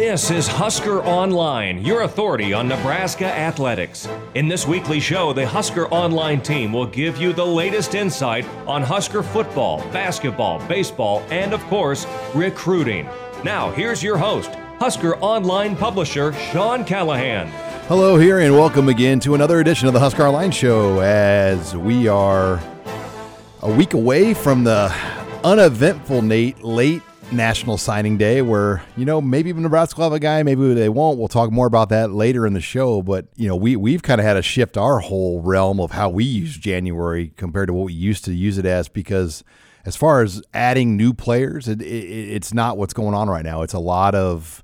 This is Husker Online, your authority on Nebraska athletics. In this weekly show, the Husker Online team will give you the latest insight on Husker football, basketball, baseball, and of course, recruiting. Now, here's your host, Husker Online publisher Sean Callahan. Hello, here, and welcome again to another edition of the Husker Online Show as we are a week away from the uneventful Nate late National Signing Day, where you know maybe Nebraska will have a guy, maybe they won't. We'll talk more about that later in the show. But you know we we've kind of had to shift our whole realm of how we use January compared to what we used to use it as because as far as adding new players, it, it, it's not what's going on right now. It's a lot of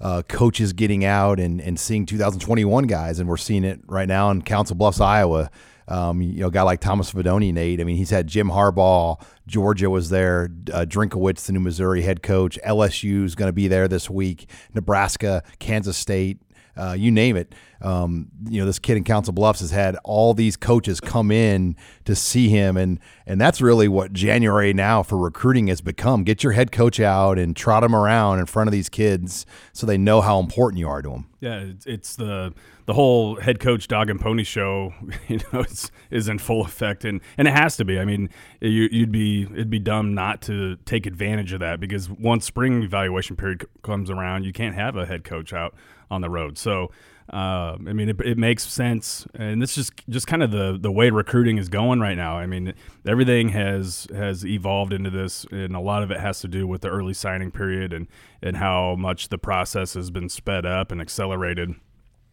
uh, coaches getting out and, and seeing 2021 guys, and we're seeing it right now in Council Bluffs, Iowa. Um, you know, a guy like Thomas Fidone, Nate. I mean, he's had Jim Harbaugh. Georgia was there. Uh, Drinkwitz, the new Missouri head coach. LSU is going to be there this week. Nebraska, Kansas State, uh, you name it. Um, you know, this kid in Council Bluffs has had all these coaches come in to see him, and and that's really what January now for recruiting has become. Get your head coach out and trot him around in front of these kids so they know how important you are to them. Yeah, it's the the whole head coach dog and pony show, you know, is, is in full effect, and and it has to be. I mean, you, would be it'd be dumb not to take advantage of that because once spring evaluation period comes around, you can't have a head coach out on the road. So, uh, I mean, it, it, makes sense, and this is just just kind of the the way recruiting is going right now. I mean, everything has has evolved into this, and a lot of it has to do with the early signing period and and how much the process has been sped up and accelerated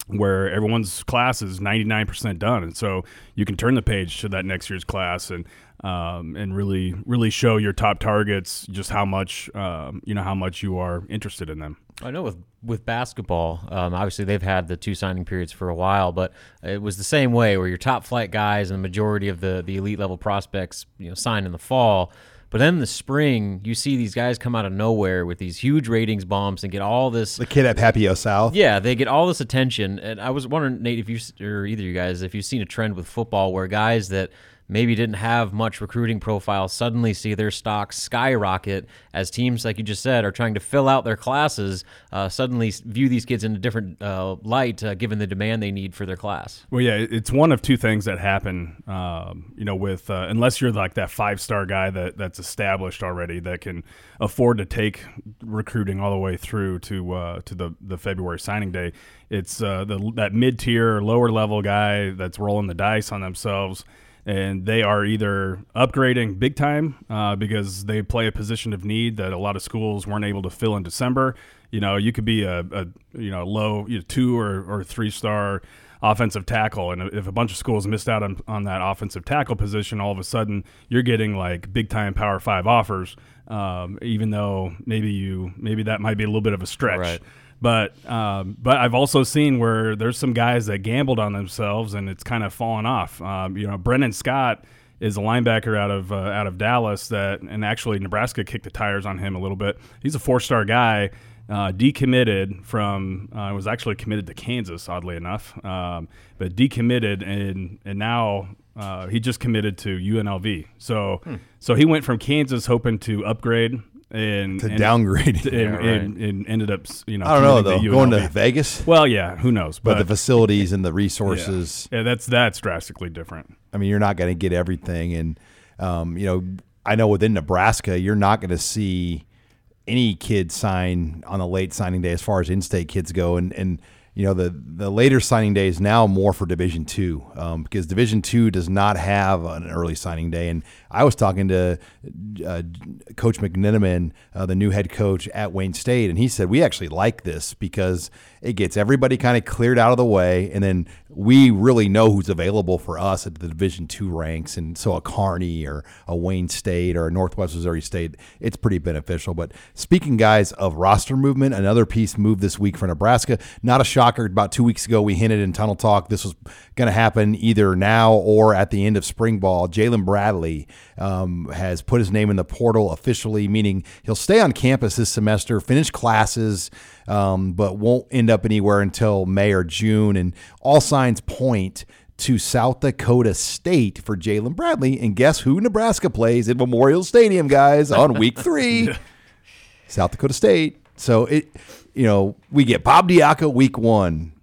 where everyone's class is 99% done and so you can turn the page to that next year's class and um, and really really show your top targets just how much um, you know how much you are interested in them I know with with basketball, um, obviously they've had the two signing periods for a while, but it was the same way where your top flight guys and the majority of the the elite level prospects, you know, sign in the fall. But then in the spring, you see these guys come out of nowhere with these huge ratings bombs and get all this. The kid at Papio South. Yeah, they get all this attention. And I was wondering, Nate, if you or either of you guys, if you've seen a trend with football where guys that maybe didn't have much recruiting profile suddenly see their stocks skyrocket as teams, like you just said, are trying to fill out their classes, uh, suddenly view these kids in a different uh, light uh, given the demand they need for their class. Well, yeah, it's one of two things that happen, um, you know, with uh, unless you're like that five star guy that, that's established already that can afford to take recruiting all the way through to uh, to the, the February signing day. It's uh, the that mid tier, lower level guy that's rolling the dice on themselves and they are either upgrading big time uh, because they play a position of need that a lot of schools weren't able to fill in December. You know, you could be a, a you know low you know, two or, or three star offensive tackle, and if a bunch of schools missed out on, on that offensive tackle position, all of a sudden you're getting like big time Power Five offers, um, even though maybe you maybe that might be a little bit of a stretch. Right. But um, but I've also seen where there's some guys that gambled on themselves and it's kind of fallen off. Um, you know, Brennan Scott is a linebacker out of uh, out of Dallas that, and actually Nebraska kicked the tires on him a little bit. He's a four star guy. Uh, decommitted from uh, was actually committed to Kansas, oddly enough, um, but decommitted and and now uh, he just committed to UNLV. So hmm. so he went from Kansas hoping to upgrade and to and, downgrade and, yeah, right. and, and, ended up you know I don't know though going to Vegas. Well, yeah, who knows? But, but the facilities and the resources. Yeah. yeah, that's that's drastically different. I mean, you're not going to get everything, and um, you know, I know within Nebraska, you're not going to see any kid sign on a late signing day as far as in-state kids go, and and you know the the later signing day is now more for Division Two um, because Division Two does not have an early signing day. And I was talking to uh, Coach McNenaman, uh, the new head coach at Wayne State, and he said we actually like this because it gets everybody kind of cleared out of the way, and then we really know who's available for us at the Division two ranks. And so a Kearney or a Wayne State or a Northwest Missouri State, it's pretty beneficial. But speaking, guys, of roster movement, another piece moved this week for Nebraska. Not a shocker. About two weeks ago, we hinted in Tunnel Talk this was going to happen either now or at the end of spring ball. Jaylin Bradley um, has put his name in the portal officially, meaning he'll stay on campus this semester, finish classes um, but won't end up anywhere until May or June. And all signs point to South Dakota State for Jaylin Bradley. And guess who Nebraska plays at Memorial Stadium, guys, on week three? South Dakota State. So it, you know, we get Bob Diaco week one,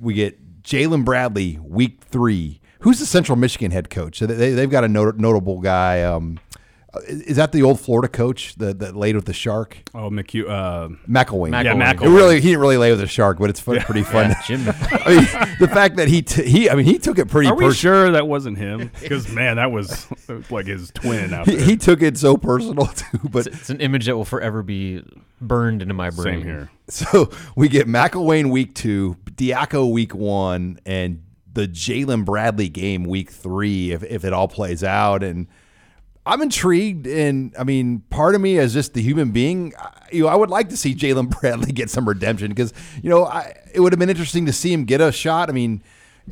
we get Jaylin Bradley week three. Who's the Central Michigan head coach? So they, they've got a not- notable guy. Um, is that the old Florida coach that, that laid with the shark? Oh, McHugh. Uh, McElwain. McElwain. Yeah, It McElwain. really, he didn't really lay with the shark, but it's fun, pretty fun. Jim. I mean, the fact that he t- he, I mean, he took it pretty. are we sure that wasn't him? Because man, that was like his twin out He, there. he took it so personal too. But It's an image that will forever be burned into my brain. Same here. so we get McElwain week two, Diaco week one, and the Jaylin Bradley game week three. If if it all plays out, and I'm intrigued, and I mean, part of me as just the human being, you know, I would like to see Jaylin Bradley get some redemption because you know I, it would have been interesting to see him get a shot. I mean,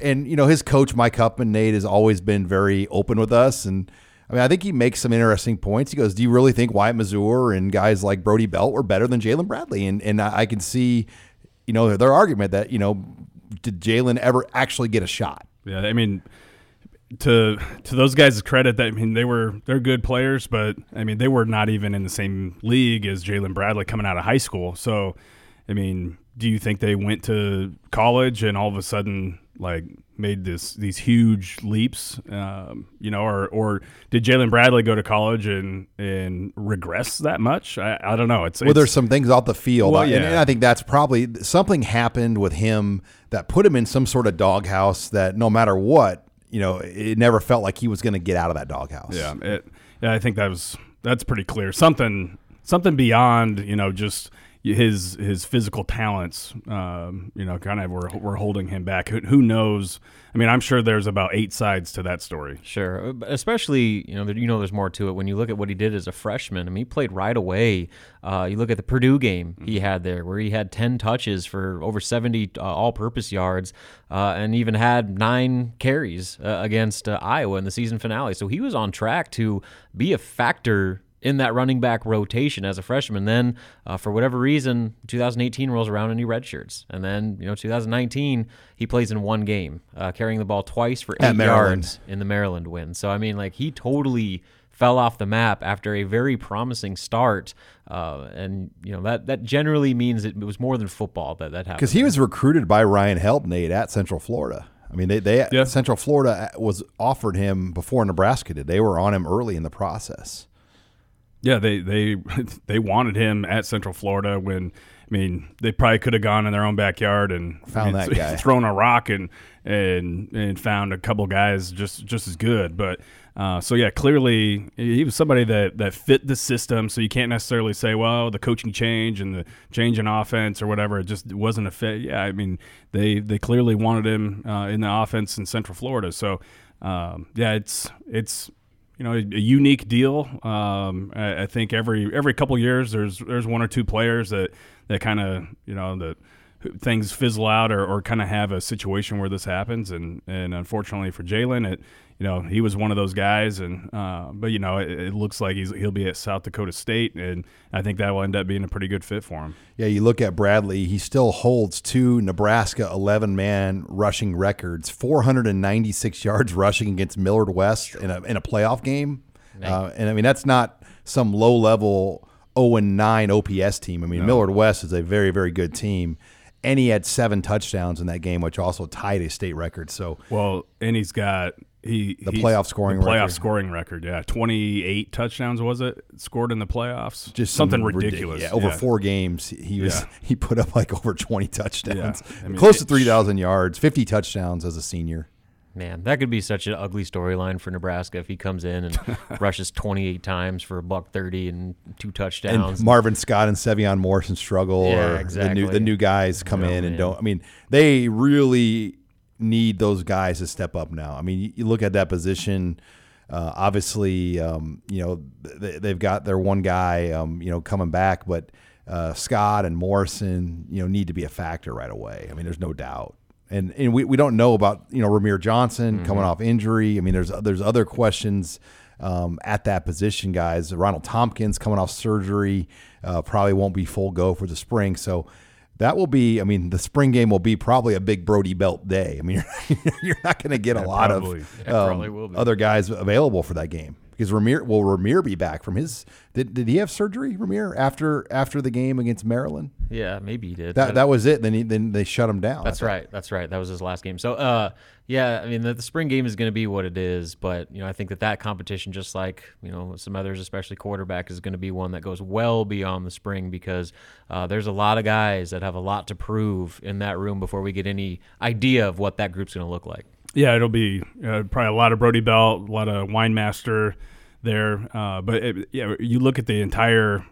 and you know his coach Mike Huffman, Nate has always been very open with us, and I mean I think he makes some interesting points. He goes, "Do you really think Wyatt Mazour and guys like Brody Belt were better than Jaylin Bradley?" And and I I can see, you know, their argument that you know, did Jaylin ever actually get a shot? Yeah, I mean, to to those guys' credit, that I mean they were they're good players, but I mean they were not even in the same league as Jaylin Bradley coming out of high school. So, I mean, do you think they went to college and all of a sudden like made this these huge leaps? Um, you know, or or did Jaylin Bradley go to college and and regress that much? I, I don't know. It's Well, it's, there's some things off the field, Well, and- and. I think that's probably something happened with him that put him in some sort of doghouse. That no matter what, you know, it never felt like he was going to get out of that doghouse. Yeah, it, yeah, I think that was that's pretty clear. Something something beyond you know just his his physical talents. Um, you know, kind of were were holding him back. Who, who knows? I mean, I'm sure there's about eight sides to that story. Sure, especially you know there, you know there's more to it when you look at what he did as a freshman. I mean, he played right away. Uh, you look at the Purdue game he had there, where he had ten touches for over 70 uh, all-purpose yards, uh, and even had nine carries uh, against uh, Iowa in the season finale. So he was on track to be a factor in that running back rotation as a freshman. Then, uh, for whatever reason, 2018 rolls around and he redshirts, and then you know 2019 he plays in one game, uh, carrying the ball twice for At eight Maryland. yards in the Maryland win. So I mean, like he totally fell off the map after a very promising start, uh, and you know that that generally means it was more than football that that happened. because he was recruited by Ryan Held Nate at Central Florida. I mean, they they Yeah. Central Florida was offered him before Nebraska did. They were on him early in the process. Yeah, they they they wanted him at Central Florida when I mean they probably could have gone in their own backyard and Found and that guy. thrown a rock and and and found a couple guys just just as good. But uh, so yeah, clearly he was somebody that that fit the system. So you can't necessarily say, well, the coaching change and the change in offense or whatever, it just wasn't a fit. Yeah, I mean they they clearly wanted him uh, in the offense in Central Florida. So um, yeah, it's it's you know, a, a unique deal. Um, I, I think every every couple years there's there's one or two players that that kind of you know that things fizzle out or, or kind of have a situation where this happens, and and unfortunately for Jaylin, it you know he was one of those guys, and uh, but you know it, it looks like he's he'll be at South Dakota State, and I think that will end up being a pretty good fit for him. Yeah, you look at Bradley, he still holds two Nebraska 11 man rushing records 496 yards rushing against Millard West in a, in a playoff game. Uh, and I mean, that's not some low level 0 9 OPS team. I mean, Millard West is a very, very good team. And he had seven touchdowns in that game, which also tied a state record. So, Well, and he's got he The playoff scoring the playoff record. scoring record. Yeah, twenty eight touchdowns was it scored in the playoffs? just something some ridic- ridiculous. Yeah, over four games, he was Yeah. he put up like over 20 touchdowns, Yeah. I mean, close to 3,000 yards, 50 touchdowns as a senior. Man, that could be such an ugly storyline for Nebraska if he comes in and rushes 28 times for a buck 30 and two touchdowns. and Marvin Scott and Sevion Morrison struggle, Yeah, or the new the new guys come in and man. don't. I mean, they really need those guys to step up now. I mean, you, you look at that position. Uh, obviously, um, you know they, they've got their one guy, um, you know, coming back, but uh, Scott and Morrison, you know, need to be a factor right away. I mean, there's no doubt. And, and we, we don't know about you know Rahmir Johnson coming off injury. I mean, there's there's other questions um, at that position, guys. Ronald Thompkins coming off surgery, uh, probably won't be full go for the spring. So that will be, I mean, the spring game will be probably a big Brody Belt day. I mean, you're, you're not going to get a lot probably. of um, other guys available for that game. Because Rahmir will Rahmir be back from his did, did he have surgery Rahmir after after the game against Maryland? Yeah, maybe he did. That that was it. Then he then they shut him down. That's right. That's right. That was his last game. So, uh, yeah, I mean, the, the spring game is going to be what it is, but you know, I think that that competition, just like you know some others, especially quarterback, is going to be one that goes well beyond the spring because uh, there's a lot of guys that have a lot to prove in that room before we get any idea of what that group's going to look like. Yeah, it'll be uh, probably a lot of Brody Belt, a lot of Winemaster there. Uh, but it, yeah, you look at the entire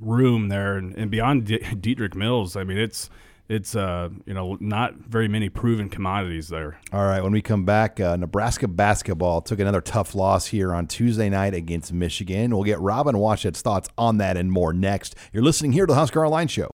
room there, and, and beyond D- Dedrick Mills, I mean, it's it's uh, you know not very many proven commodities there. All right, when we come back, uh, Nebraska basketball took another tough loss here on Tuesday night against Michigan. We'll get Robin Washut's thoughts on that and more next. You're listening here to the Husker Online Show.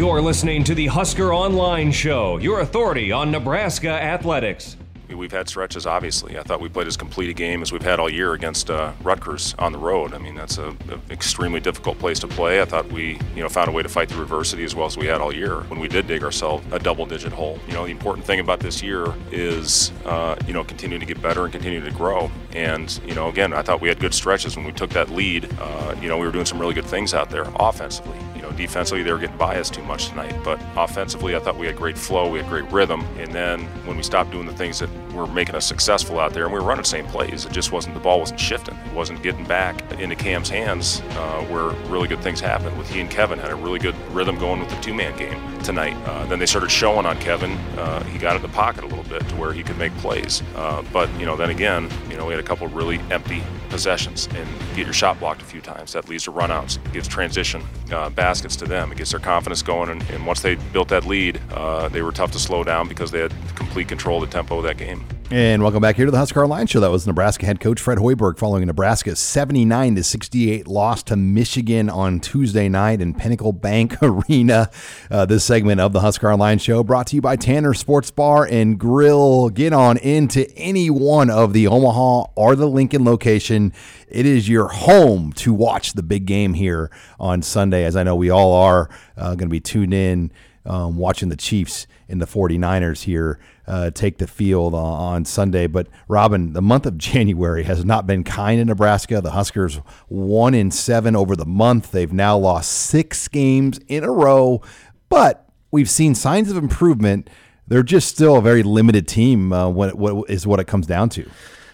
You're listening to the Husker Online Show, your authority on Nebraska athletics. We've had stretches, obviously. I thought we played as complete a game as we've had all year against uh, Rutgers on the road. I mean, that's an extremely difficult place to play. I thought we, you know, found a way to fight through adversity as well as we had all year when we did dig ourselves a double-digit hole. You know, the important thing about this year is, uh, you know, continuing to get better and continuing to grow. And, you know, again, I thought we had good stretches when we took that lead. Uh, you know, we were doing some really good things out there offensively. Know, defensively, they were getting biased too much tonight. But offensively, I thought we had great flow, we had great rhythm. And then when we stopped doing the things that were making us successful out there, and we were running the same plays. It just wasn't the ball wasn't shifting. It wasn't getting back into Cam's hands uh, where really good things happened. With he and Kevin had a really good rhythm going with the two-man game tonight. Uh, then they started showing on Kevin. Uh, he got in the pocket a little bit to where he could make plays. Uh, but you know, then again, you know, we had a couple really empty possessions and get your shot blocked a few times. That leads to runouts, gives transition uh, baskets to them. It gets their confidence going. And, and once they built that lead, uh, they were tough to slow down because they had complete control of the tempo of that game. And welcome back here to the Husker Online Show. That was Nebraska head coach Fred Hoiberg following Nebraska's 79 to 68 loss to Michigan on Tuesday night in Pinnacle Bank Arena. Uh, this segment of the Husker Online Show brought to you by Tanner Sports Bar and Grill. Get on into any one of the Omaha or the Lincoln location. It is your home to watch the big game here on Sunday, as I know we all are uh, going to be tuned in um, watching the Chiefs and the 49ers here uh, take the field on, on, Sunday. But Robin, the month of January has not been kind in Nebraska. The Huskers one in seven over the month. They've now lost six games in a row, but we've seen signs of improvement. They're just still a very limited team. Uh, what, what is what it comes down to?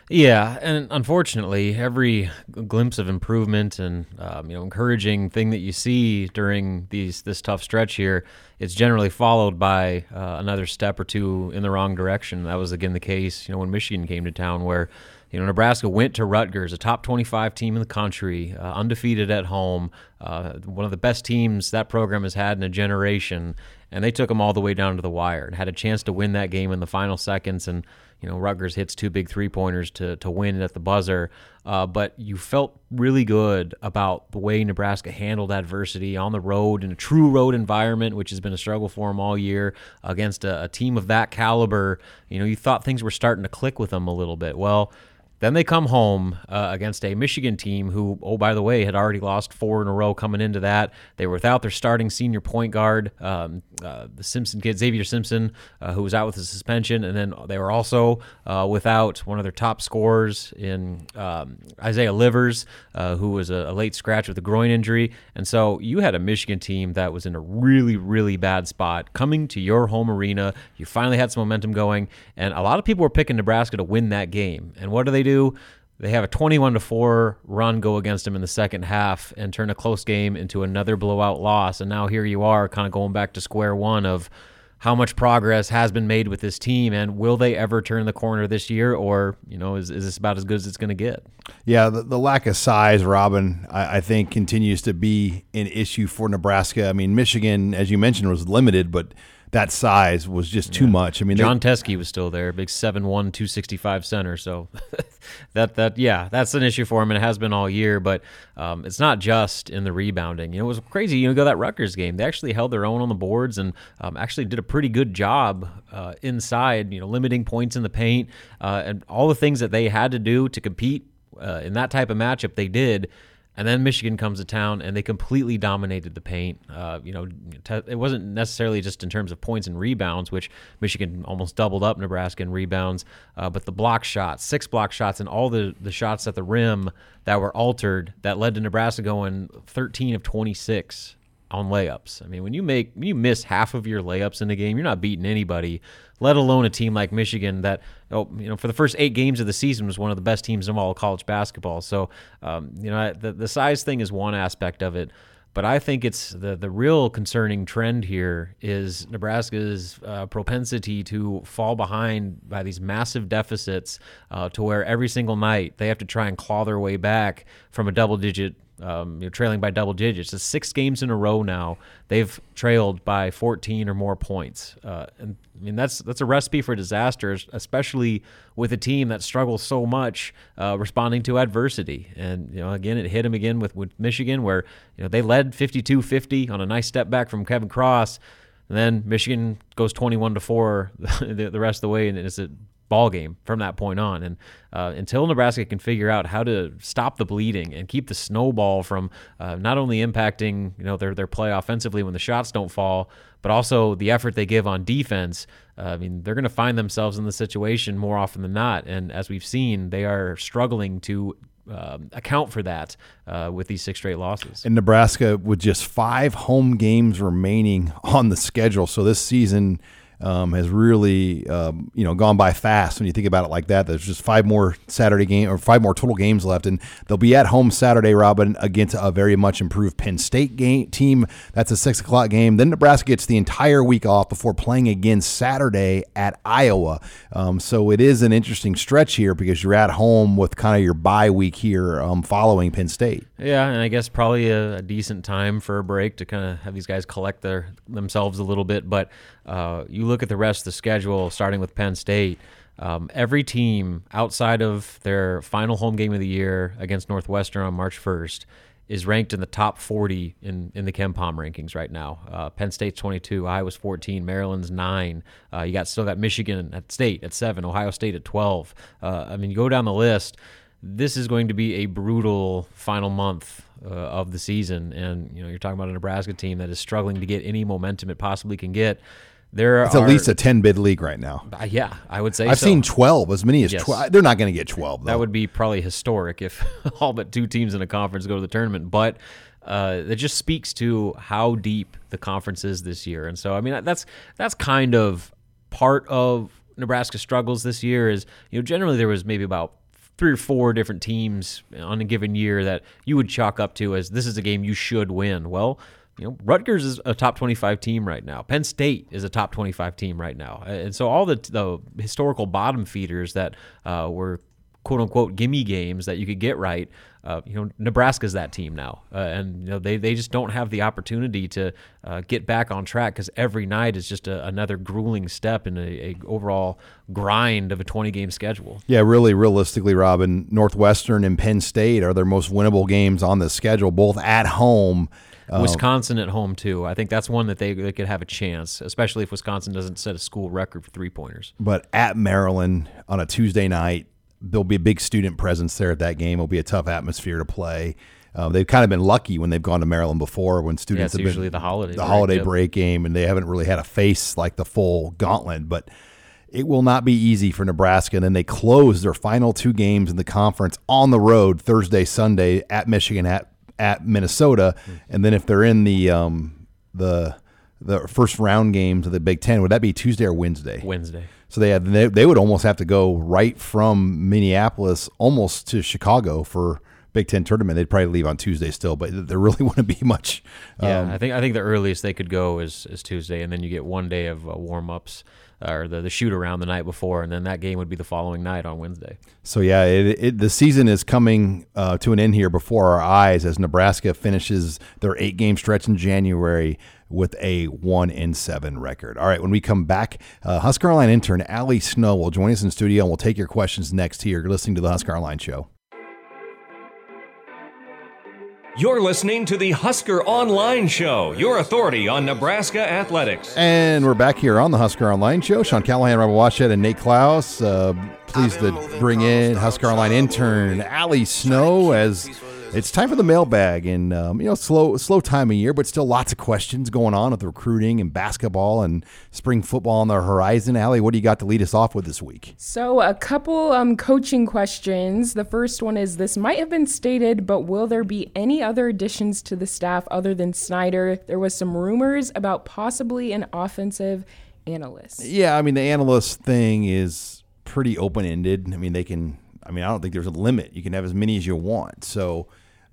Yeah, and unfortunately, every glimpse of improvement and um, you know encouraging thing that you see during these this tough stretch here, it's generally followed by uh, another step or two in the wrong direction. That was again the case, you know, when Michigan came to town, where you know Nebraska went to Rutgers, a top 25 team in the country, uh, undefeated at home, uh, one of the best teams that program has had in a generation, and they took them all the way down to the wire and had a chance to win that game in the final seconds and you know, Rutgers hits two big three pointers to, to win at the buzzer. Uh, but you felt really good about the way Nebraska handled adversity on the road in a true road environment, which has been a struggle for them all year against a, a team of that caliber. You know, you thought things were starting to click with them a little bit. Well, then they come home uh, against a Michigan team who, oh, by the way, had already lost four in a row coming into that. They were without their starting senior point guard, um, uh, the Simpson kid, Xavier Simpson, uh, who was out with a suspension. And then they were also uh, without one of their top scorers in um, Isaiah Livers, uh, who was a, a, late scratch with a groin injury. And so you had a Michigan team that was in a really, really bad spot coming to your home arena. You finally had some momentum going. And a lot of people were picking Nebraska to win that game. And what do they do? They have a 21 to 4 run go against them in the second half and turn a close game into another blowout loss. And now here you are, kind of going back to square one of how much progress has been made with this team and will they ever turn the corner this year? Or you know is, is this about as good as it's going to get? Yeah the, the, lack of size robin I, I, think continues to be an issue for nebraska. I mean michigan as you mentioned was limited but that size was just too much. I mean, Jon Teske was still there, big 7'1", 265 center. So that that yeah, that's an issue for him, and it has been all year. But um, it's not just in the rebounding. You know, it was crazy. You know, go that Rutgers game. They actually held their own on the boards and um, actually did a pretty good job uh, inside. You know, limiting points in the paint uh, and all the things that they had to do to compete uh, in that type of matchup. They did And then Michigan comes to town and they completely dominated the paint. Uh, you know, it wasn't necessarily just in terms of points and rebounds, which Michigan almost doubled up Nebraska in rebounds, uh, but the block shots, six block shots, and all the, the shots at the rim that were altered that led to Nebraska going 13 of 26 on layups. I mean, when you make when you miss half of your layups in a game, you're not beating anybody, let alone a team like Michigan that oh, you know for the first eight games of the season was one of the best teams in all college basketball. So um, you know the the size thing is one aspect of it. But I think it's the the real concerning trend here is Nebraska's uh, propensity to fall behind by these massive deficits, uh, to where every single night they have to try and claw their way back from a double digit um, you know, trailing by double digits. It's six games in a row now. They've trailed by 14 or more points, uh, and I mean that's that's a recipe for disaster, especially with a team that struggles so much uh, responding to adversity. And you know, again, it hit them again with, with Michigan, where you know they led 52-50 on a nice step back from Kevin Cross. And then Michigan goes 21 to 4 the, the rest of the way, and it's a ball game from that point on. And uh, until Nebraska can figure out how to stop the bleeding and keep the snowball from uh, not only impacting you know their their play offensively when the shots don't fall, but also the effort they give on defense. Uh, I mean, they're going to find themselves in the situation more often than not. And as we've seen, they are struggling to um, account for that uh, with these six straight losses. And Nebraska, with just five home games remaining on the schedule, so this season um, has really um, you know gone by fast when you think about it like that. There's just five more Saturday game or five more total games left, and they'll be at home Saturday, Robin, against a very much improved Penn State game team. That's a six o'clock game. Then Nebraska gets the entire week off before playing again Saturday at Iowa. Um, so it is an interesting stretch here because you're at home with kind of your bye week here um, following Penn State. Yeah, and I guess probably a, a decent time for a break to kind of have these guys collect their themselves a little bit, but. Uh, you look at the rest of the schedule, starting with Penn State. Um, every team outside of their final home game of the year against Northwestern on March 1st is ranked in the top 40 in, in the KenPom rankings right now. Uh, Penn State's 22, Iowa's 14, Maryland's 9. Uh, you got still got Michigan at state at 7, Ohio State at 12. Uh, I mean, you go down the list. This is going to be a brutal final month uh, of the season, and you know you're talking about a Nebraska team that is struggling to get any momentum it possibly can get. There it's are, at least a 10 bid league right now. Uh, yeah, I would say I've so. seen 12, as many as Yes. 12. They're not going to get 12, though. That would be probably historic if all but two teams in a conference go to the tournament. But uh, it just speaks to how deep the conference is this year. And so, I mean, that's that's kind of part of Nebraska's struggles this year. Is you know generally there was maybe about three or four different teams on a given year that you would chalk up to as this is a game you should win. Well. You know, Rutgers is a top 25 team right now. Penn State is a top 25 team right now. And so all the, the historical bottom feeders that uh, were quote unquote gimme games that you could get right. Uh, you know, Nebraska's that team now, uh, and you know they, they just don't have the opportunity to uh, get back on track because every night is just a, another grueling step in a, a overall grind of a 20 game schedule. Yeah, really, realistically, Robin, Northwestern and Penn State are their most winnable games on the schedule, both at home. Uh, Wisconsin at home too. I think that's one that they, they could have a chance, especially if Wisconsin doesn't set a school record for three pointers. but at Maryland on a Tuesday night, there'll be a big student presence there at that game. It'll be a tough atmosphere to play. Uh, they've kind of been lucky when they've gone to Maryland before when students it's have usually been the holiday the break, holiday yep. break game, and they haven't really had a face like the full gauntlet. But it will not be easy for Nebraska. And then they close their final two games in the conference on the road Thursday, Sunday at Michigan, at at Minnesota, and then if they're in the um, the the first round games of the Big Ten, would that be Tuesday or Wednesday? Wednesday. So they, had, they they would almost have to go right from Minneapolis almost to Chicago for Big Ten tournament. They'd probably leave on Tuesday still, but there really wouldn't be much. Yeah, um, I think I think the earliest they could go is, is Tuesday, and then you get one day of uh, warm ups or the, the shoot around the night before, and then that game would be the following night on Wednesday. So yeah, it, it, the season is coming uh, to an end here before our eyes as Nebraska finishes their eight game stretch in January with a one in seven record. All right, when we come back, uh, Husker Online intern Allie Snow will join us in studio and we'll take your questions next here. You're listening to the Husker Online Show. You're listening to the Husker Online Show, your authority on Nebraska athletics. And we're back here on the Husker Online Show. Sean Callahan, Robert Washut, and Nate Clouse. Uh, pleased to bring in Husker Online intern Allie Snow as It's time for the mailbag, and um, you know, slow slow time of year, but still lots of questions going on with recruiting and basketball and spring football on the horizon. Allie, what do you got to lead us off with this week? So, a couple um, coaching questions. The first one is: This might have been stated, but will there be any other additions to the staff other than Snyder? There was some rumors about possibly an offensive analyst. Yeah, I mean, the analyst thing is pretty open ended. I mean, they can. I mean, I don't think there's a limit. You can have as many as you want. So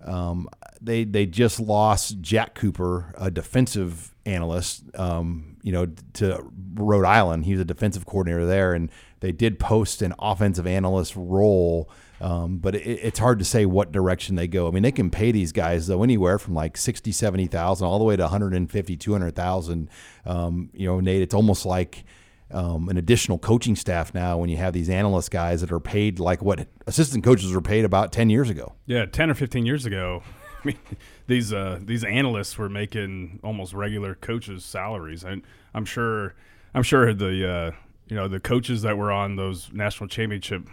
um, they they just lost Jack Cooper, a defensive analyst, um, you know, to Rhode Island. He was a defensive coordinator there, and they did post an offensive analyst role. Um, but it, it's hard to say what direction they go. I mean, they can pay these guys though anywhere from like 60, 70,000 all the way to 150, 200,000. Um, you know, Nate, it's almost like um, an additional coaching staff now when you have these analyst guys that are paid like what assistant coaches were paid about 10 years ago. Yeah, 10 or 15 years ago. I mean, these uh, these analysts were making almost regular coaches' salaries. And I'm sure I'm sure the uh, you know the coaches that were on those national championship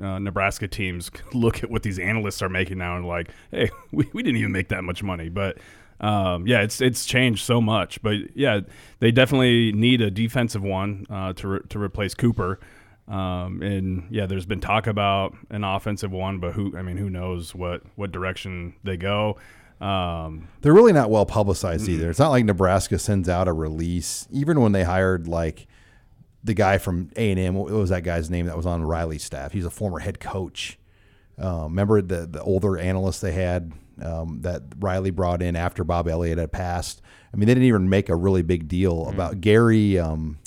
uh, Nebraska teams look at what these analysts are making now and like, hey, we, we didn't even make that much money. But um, yeah, it's it's changed so much, but yeah, they definitely need a defensive one uh, to re- to replace Cooper. Um, and yeah, there's been talk about an offensive one, but who I mean, who knows what what direction they go. Um, They're really not well publicized either. It's not like Nebraska sends out a release, even when they hired like the guy from A and M. What was that guy's name that was on Riley's staff? He's a former head coach. Uh, remember the the older analyst they had um, that Riley brought in after Bob Elliott had passed. I mean, they didn't even make a really big deal about Gary. Um,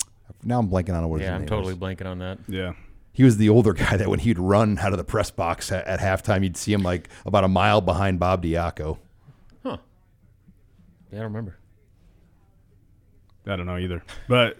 now I'm blanking on what his Yeah, name I'm totally was. blanking on that. yeah, He was the older guy that when he'd run out of the press box at, at halftime, you'd see him like about a mile behind Bob Diaco. Huh. Yeah, I don't remember. I don't know either, but.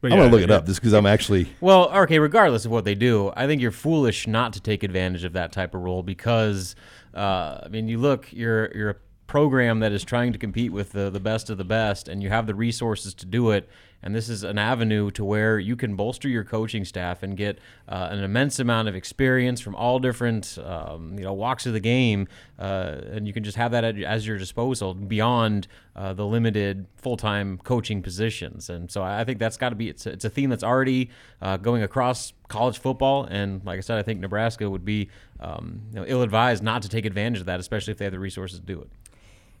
but I'm yeah, gonna look it up just because I'm actually. Well, okay, regardless of what they do, I think you're foolish not to take advantage of that type of role because, uh, I mean, you look, you're you're a program that is trying to compete with the the best of the best, and you have the resources to do it. And this is an avenue to where you can bolster your coaching staff and get uh, an immense amount of experience from all different, um, you know, walks of the game, uh, and you can just have that at, as your disposal beyond uh, the limited full-time coaching positions. And so I think that's got to be it's a, it's a theme that's already uh, going across college football. And like I said, I think Nebraska would be um, you know, ill-advised not to take advantage of that, especially if they have the resources to do it.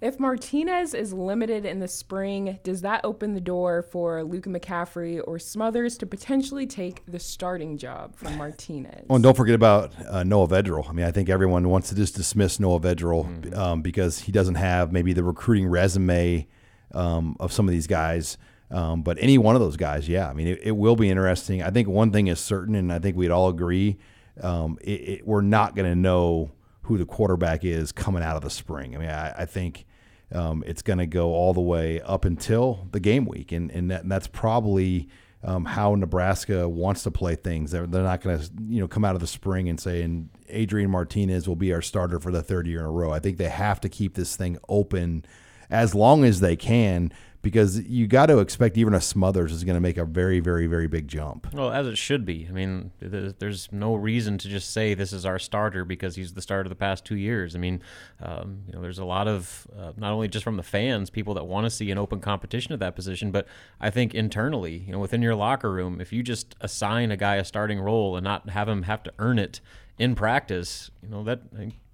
If Martinez is limited in the spring, does that open the door for Luke McCaffrey or Smothers to potentially take the starting job from Martinez? Oh, and don't forget about uh, Noah Vedral. I mean, I think everyone wants to just dismiss Noah Vedral um, because he doesn't have maybe the recruiting resume um, of some of these guys. Um, but any one of those guys, yeah, I mean, it, it will be interesting. I think one thing is certain, and I think we'd all agree, um, it, it, we're not going to know who the quarterback is coming out of the spring. I mean, I, I think um, it's going to go all the way up until the game week, and and, that, and that's probably um, how Nebraska wants to play things. They're, they're not going to you know come out of the spring and say, and Adrian Martinez will be our starter for the third year in a row. I think they have to keep this thing open as long as they can because you got to expect even a Smothers is going to make a very, very, very big jump. Well, as it should be. I mean, th- there's no reason to just say this is our starter because he's the starter of the past two years. I mean, um, you know, there's a lot of uh, not only just from the fans, people that want to see an open competition at that position, but I think internally, you know, within your locker room, if you just assign a guy a starting role and not have him have to earn it in practice, you know that.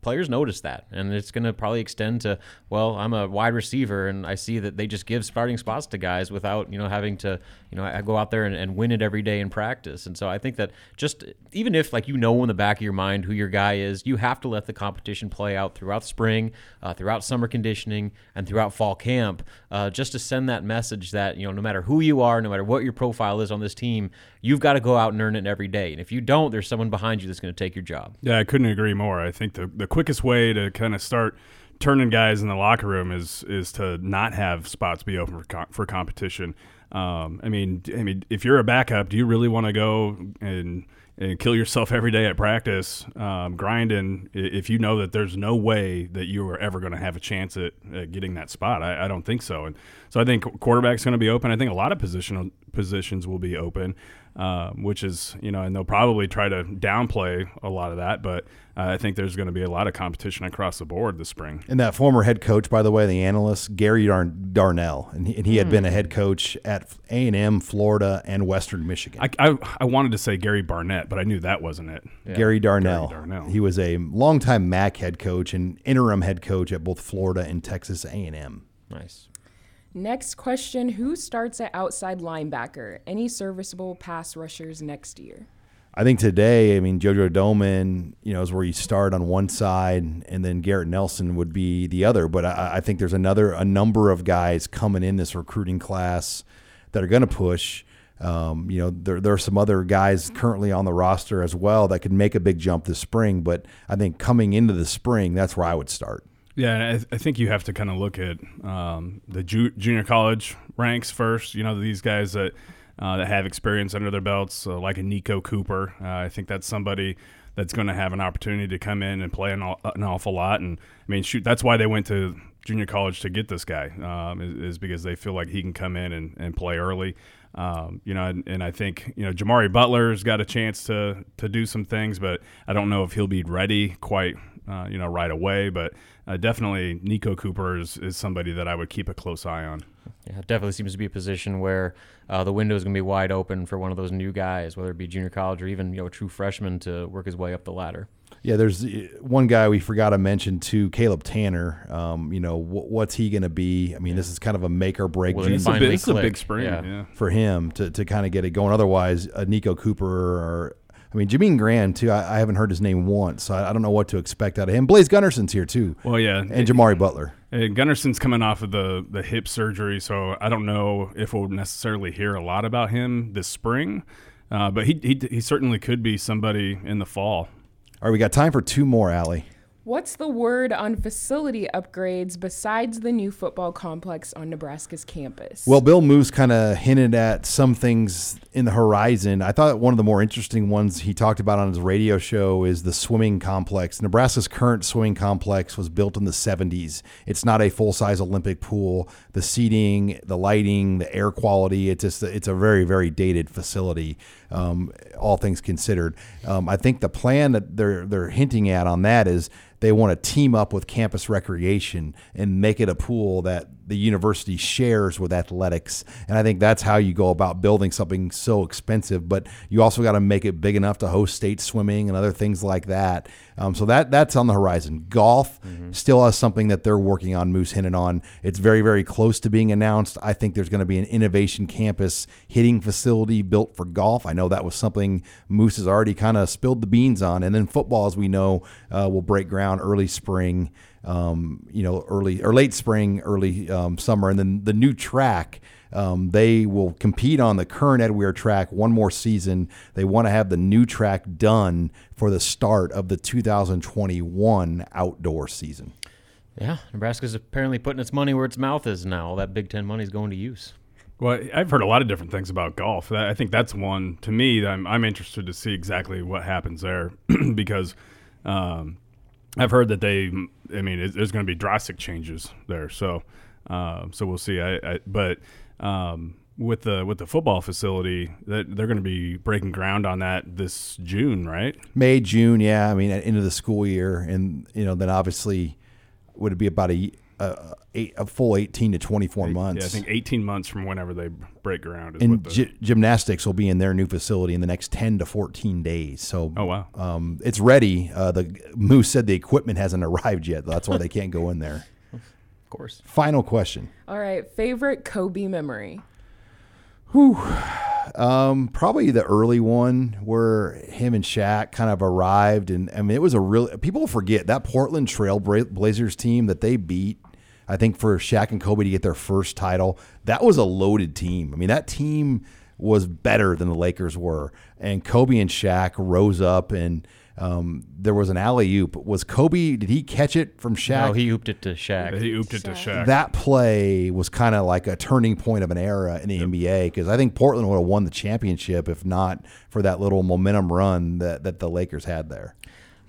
Players notice that. And it's going to probably extend to well i'm a wide receiver and i see that they just give starting spots to guys without you know having to you know I go out there and, and win it every day in practice. And so i think that just even if like you know in the back of your mind who your guy is you have to let the competition play out throughout spring uh, throughout summer conditioning and throughout fall camp uh, just to send that message that you know no matter who you are no matter what your profile is on this team you've got to go out and earn it every day. And if you don't there's someone behind you that's going to take your job. Yeah, I couldn't agree more. I think the, the quickest way to kind of start turning guys in the locker room is is to not have spots be open for for competition. Um, I mean, I mean, if you're a backup, do you really want to go and and kill yourself every day at practice, um, grinding? If you know that there's no way that you are ever going to have a chance at, at getting that spot, I, I don't think so. And so I think quarterback's going to be open. I think a lot of positional positions will be open, uh, which is you know, and they'll probably try to downplay a lot of that. But uh, I think there's going to be a lot of competition across the board this spring. And that former head coach, by the way, the analyst Gary Darn- Darnell, and he, and he had been a head coach at A and M, Florida, and Western Michigan. I, I, I wanted to say Gary Barnett, but I knew that wasn't it. Gary Darnell. Gary Darnell. He was a longtime MAC head coach and interim head coach at both Florida and Texas A and M. Nice. Next question Who starts at outside linebacker? Any serviceable pass rushers next year? I think today, I mean, JoJo Domann, you know, is where you start on one side, and then Garrett Nelson would be the other. But I, I think there's another a number of guys coming in this recruiting class that are going to push. Um, you know, there, there are some other guys currently on the roster as well that could make a big jump this spring. But I think coming into the spring, that's where I would start. Yeah, I, th- I think you have to kind of look at um, the ju- junior college ranks first. You know, these guys that uh, that have experience under their belts, uh, like a Niko Cooper. Uh, I think that's somebody that's going to have an opportunity to come in and play an, an awful lot. And I mean, shoot, that's why they went to junior college to get this guy um, is, is because they feel like he can come in and, and play early. Um, you know, and, and I think you know Jimari Butler's got a chance to to do some things, but I don't know if he'll be ready quite uh, you know right away. But uh, definitely Niko Cooper is, is somebody that I would keep a close eye on. Yeah, definitely seems to be a position where uh, the window is going to be wide open for one of those new guys, whether it be junior college or even you know a true freshman to work his way up the ladder. Yeah, there's uh, one guy we forgot to mention too, Caleb Tanner. Um, you know, wh- what's he going to be? I mean, this is kind of a make or break Well, junior it's It's a, Finally big, it's a big spring. yeah. Yeah. for him to, to kind of get it going. Otherwise, uh, Niko Cooper or I mean, Jameen Grand too. I, I haven't heard his name once, so I, I don't know what to expect out of him. Blaise Gunnerson's here too, Well, yeah, and Jimari Butler. Uh, Gunnerson's coming off of the the hip surgery, so I don't know if we'll necessarily hear a lot about him this spring. Uh, but he, he he certainly could be somebody in the fall. All right, we got time for two more, Allie. What's the word on facility upgrades besides the new football complex on Nebraska's campus? Well, Bill Moos kind of hinted at some things in the horizon. I thought one of the more interesting ones he talked about on his radio show is the swimming complex. Nebraska's current swimming complex was built in the 70s. It's not a full size Olympic pool. The seating, the lighting, the air quality, it's just it's a very very dated facility. Um, all things considered, um, I think the plan that they're they're hinting at on that is they want to team up with campus recreation and make it a pool that the university shares with athletics. And I think that's how you go about building something so expensive. But you also got to make it big enough to host state swimming and other things like that. Um, so that that's on the horizon. Golf still has something that they're working on. Moos hinted on. It's very very close to being announced. I think there's going to be an innovation campus hitting facility built for golf. I know that was something Moos has already kind of spilled the beans on. And then football, as we know, uh, will break ground early spring um, you know, early or late spring, early um, summer, and then the new track. Um, they will compete on the current Ed Weir track one more season. They want to have the new track done for the start of the 2021 outdoor season. Yeah, Nebraska's apparently putting its money where its mouth is now. All that Big Ten money is going to use. Well, I've heard a lot of different things about golf. I think that's one to me. That I'm, I'm interested to see exactly what happens there because um, I've heard that they. I mean, it, there's going to be drastic changes there. So, uh, so we'll see. I, I but um, with the with the football facility, that they're going to be breaking ground on that this June, right? May, June, yeah. I mean, at end of the school year, and you know, then obviously, would it be about a a, eight, a full 18 to 24 months? Yeah, I think 18 months from whenever they break ground is and what the, gy- gymnastics will be in their new facility in the next 10 to 14 days. So, Oh, wow. um, it's ready. Uh, the Moos said the equipment hasn't arrived yet. That's why they can't go in there. Of course. Final question. All right, favorite Kobe memory. Um, probably the early one where him and Shaq kind of arrived, and I mean it was a real. People forget that Portland Trail Blazers team that they beat. I think for Shaq and Kobe to get their first title, that was a loaded team. I mean that team was better than the Lakers were, and Kobe and Shaq rose up and. Um, there was an alley oop. Was Kobe? Did he catch it from Shaq? No, he hooped it to Shaq. he ooped it to Shaq. that play was kind of like a turning point of an era in the NBA because I think Portland would have won the championship if not for that little momentum run that, that the Lakers had there.